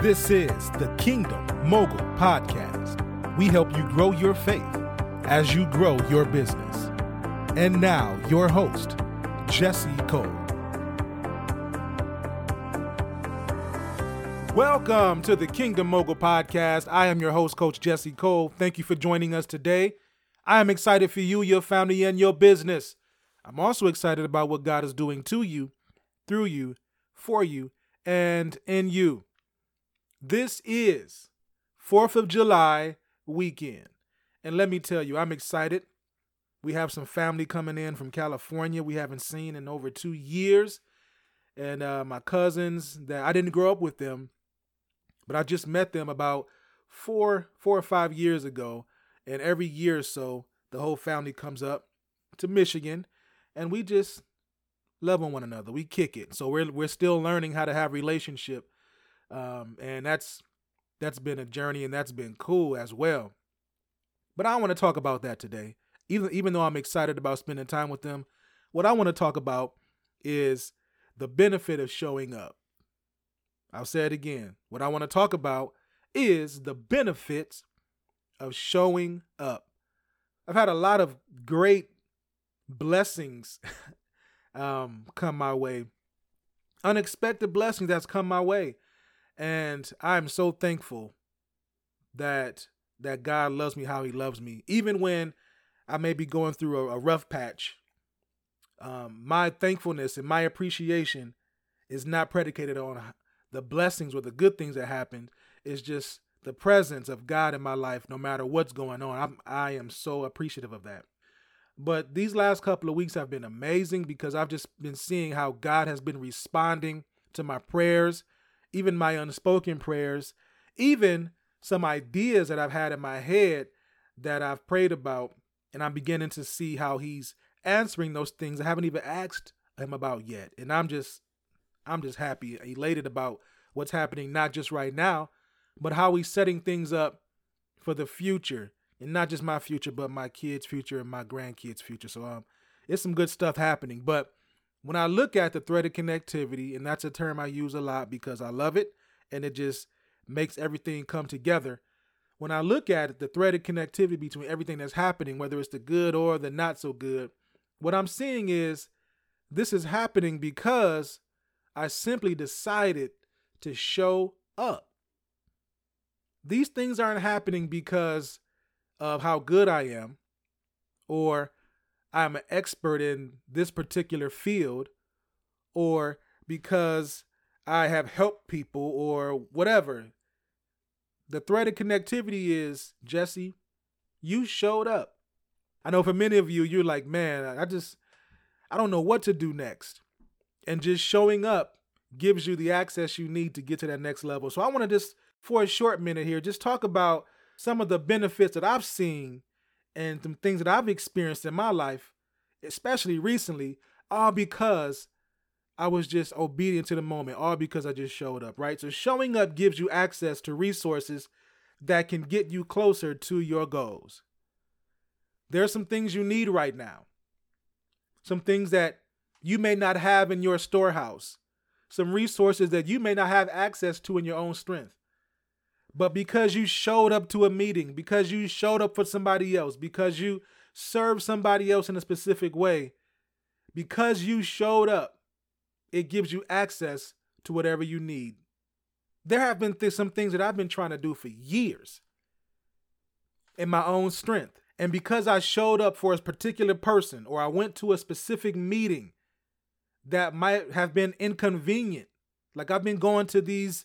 This is the Kingdom Mogul Podcast. We help you grow your faith as you grow your business. And now, your host, Jesse Cole. Welcome to the Kingdom Mogul Podcast. I am your host, Coach Jesse Cole. Thank you for joining us today. I am excited for you, your family, and your business. I'm also excited about what God is doing to you, through you, for you, and in you. This is 4th of July weekend. And let me tell you, I'm excited. We have some family coming in from California we haven't seen in over two years. And uh, my cousins that I didn't grow up with them, but I just met them about four, four or five years ago. And every year or so, the whole family comes up to Michigan and we just love on one another. We kick it. So we're we're still learning how to have relationship. Um, and that's that's been a journey and that's been cool as well. But I want to talk about that today. Even even though I'm excited about spending time with them, what I want to talk about is the benefit of showing up. I'll say it again. What I want to talk about is the benefits of showing up. I've had a lot of great blessings um, come my way, unexpected blessings that's come my way, and I'm so thankful that that God loves me how He loves me, even when I may be going through a, a rough patch. Um, my thankfulness and my appreciation is not predicated on the blessings or the good things that happened. It's just the presence of God in my life, no matter what's going on. I'm, I am so appreciative of that. But these last couple of weeks have been amazing because I've just been seeing how God has been responding to my prayers, even my unspoken prayers, even some ideas that I've had in my head that I've prayed about. And I'm beginning to see how He's answering those things I haven't even asked Him about yet. And I'm just, I'm just happy, elated about what's happening, not just right now, but how he's setting things up for the future and not just my future but my kids future and my grandkids future so um it's some good stuff happening but when i look at the threaded connectivity and that's a term i use a lot because i love it and it just makes everything come together. When i look at it the threaded connectivity between everything that's happening whether it's the good or the not so good what i'm seeing is this is happening because i simply decided to show up. These things aren't happening because of how good I am or I'm an expert in this particular field or because I have helped people or whatever. The thread of connectivity is Jesse, you showed up. I know for many of you, you're like, man, I just, I don't know what to do next. And just showing up gives you the access you need to get to that next level. So I want to just for a short minute here, just talk about some of the benefits that I've seen and some things that I've experienced in my life, especially recently, all because I was just obedient to the moment, all because I just showed up, right? So showing up gives you access to resources that can get you closer to your goals. There are some things you need right now. Some things that you may not have in your storehouse. Some resources that you may not have access to in your own strength. But because you showed up to a meeting, because you showed up for somebody else, because you served somebody else in a specific way, because you showed up, it gives you access to whatever you need. There have been th- some things that I've been trying to do for years in my own strength. And because I showed up for a particular person or I went to a specific meeting that might have been inconvenient, like I've been going to these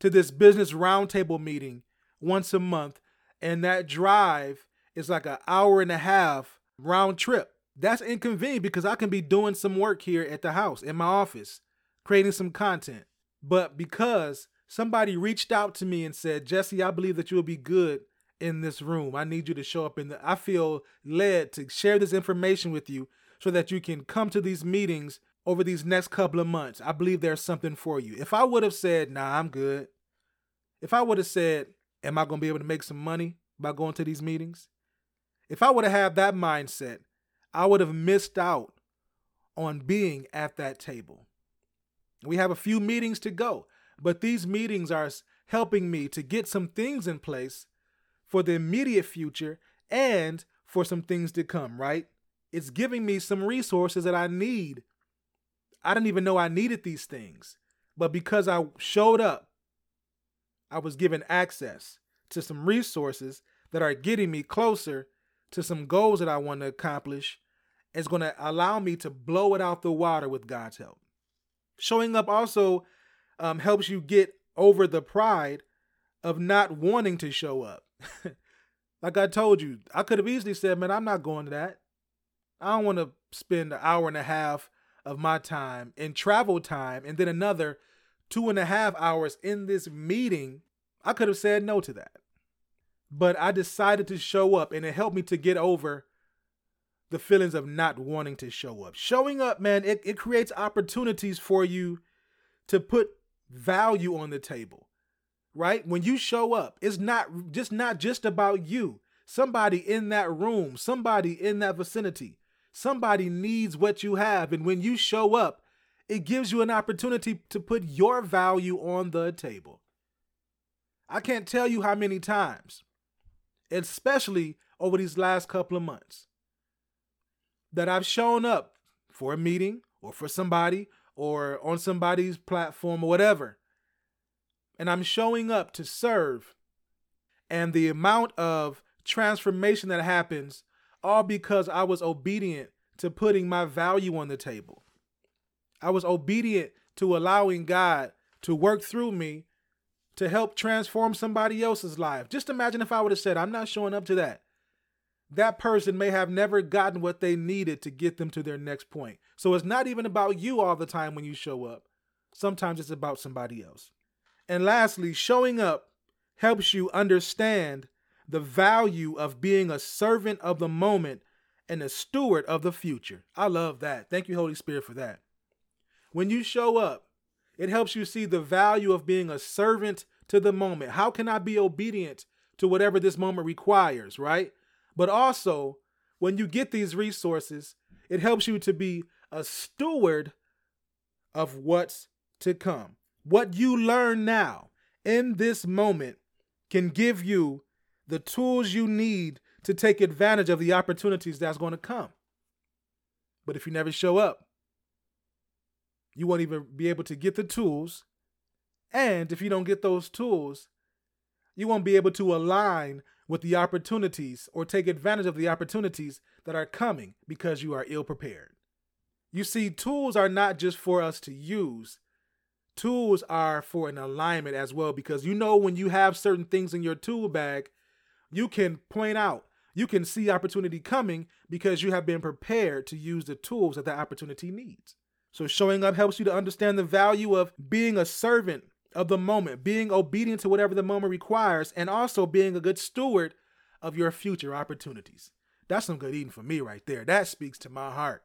to this business roundtable meeting once a month, and that drive is like an hour and a half round trip. That's inconvenient because I can be doing some work here at the house, in my office, creating some content. But because somebody reached out to me and said, Jesse, I believe that you'll be good in this room. I need you to show up in the I feel led to share this information with you so that you can come to these meetings over these next couple of months. I believe there's something for you. If I would have said, nah, I'm good. If I would have said, am I going to be able to make some money by going to these meetings? If I would have had that mindset, I would have missed out on being at that table. We have a few meetings to go, but these meetings are helping me to get some things in place for the immediate future and for some things to come, right? It's giving me some resources that I need. I didn't even know I needed these things, but because I showed up, I was given access to some resources that are getting me closer to some goals that I want to accomplish. It's going to allow me to blow it out the water with God's help. Showing up also um, helps you get over the pride of not wanting to show up. like I told you, I could have easily said, man, I'm not going to that. I don't want to spend an hour and a half of my time in travel time and then another two and a half hours in this meeting. I could have said no to that. But I decided to show up and it helped me to get over the feelings of not wanting to show up. Showing up, man, it, it creates opportunities for you to put value on the table right? When you show up, it's not just not just about you. Somebody in that room, somebody in that vicinity, somebody needs what you have. And when you show up, it gives you an opportunity to put your value on the table. I can't tell you how many times, especially over these last couple of months, that I've shown up for a meeting or for somebody or on somebody's platform or whatever and I'm showing up to serve. And the amount of transformation that happens, all because I was obedient to putting my value on the table. I was obedient to allowing God to work through me to help transform somebody else's life. Just imagine if I would have said, I'm not showing up to that. That person may have never gotten what they needed to get them to their next point. So it's not even about you all the time when you show up. Sometimes it's about somebody else. And lastly, showing up helps you understand the value of being a servant of the moment and a steward of the future. I love that. Thank you, Holy Spirit, for that. When you show up, it helps you see the value of being a servant to the moment. How can I be obedient to whatever this moment requires, right? But also, when you get these resources, it helps you to be a steward of what's to come. What you learn now in this moment can give you the tools you need to take advantage of the opportunities that's going to come. But if you never show up, you won't even be able to get the tools. And if you don't get those tools, you won't be able to align with the opportunities or take advantage of the opportunities that are coming because you are ill prepared. You see, tools are not just for us to use, tools are for an alignment as well because you know when you have certain things in your tool bag, you can point out, you can see opportunity coming because you have been prepared to use the tools that that opportunity needs. So showing up helps you to understand the value of being a servant of the moment, being obedient to whatever the moment requires, and also being a good steward of your future opportunities. That's some good eating for me right there. That speaks to my heart.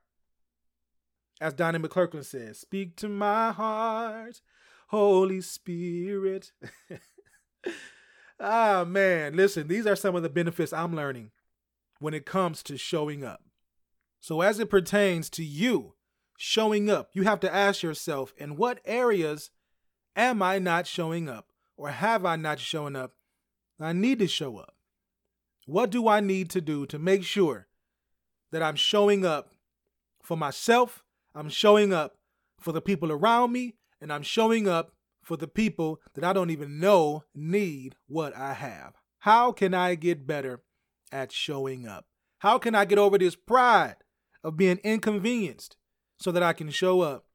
As Donnie McClurkin says, speak to my heart, Holy Spirit. ah, man, listen, these are some of the benefits I'm learning when it comes to showing up. So, as it pertains to you showing up, you have to ask yourself in what areas am I not showing up? Or have I not shown up? I need to show up. What do I need to do to make sure that I'm showing up for myself I'm showing up for the people around me, and I'm showing up for the people that I don't even know need what I have. How can I get better at showing up? How can I get over this pride of being inconvenienced so that I can show up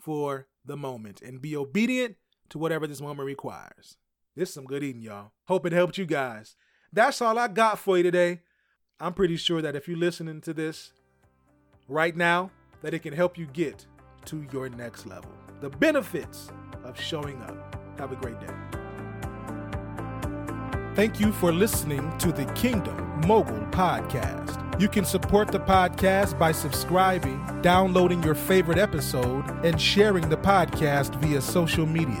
for the moment and be obedient to whatever this moment requires? This is some good eating, y'all. Hope it helped you guys. That's all I got for you today. I'm pretty sure that if you're listening to this right now, that it can help you get to your next level. The benefits of showing up. Have a great day. Thank you for listening to the Kingdom Mogul Podcast. You can support the podcast by subscribing, downloading your favorite episode, and sharing the podcast via social media.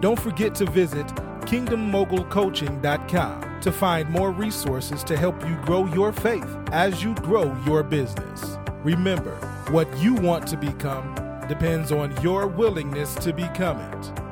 Don't forget to visit kingdommogulcoaching.com to find more resources to help you grow your faith as you grow your business. Remember, what you want to become depends on your willingness to become it.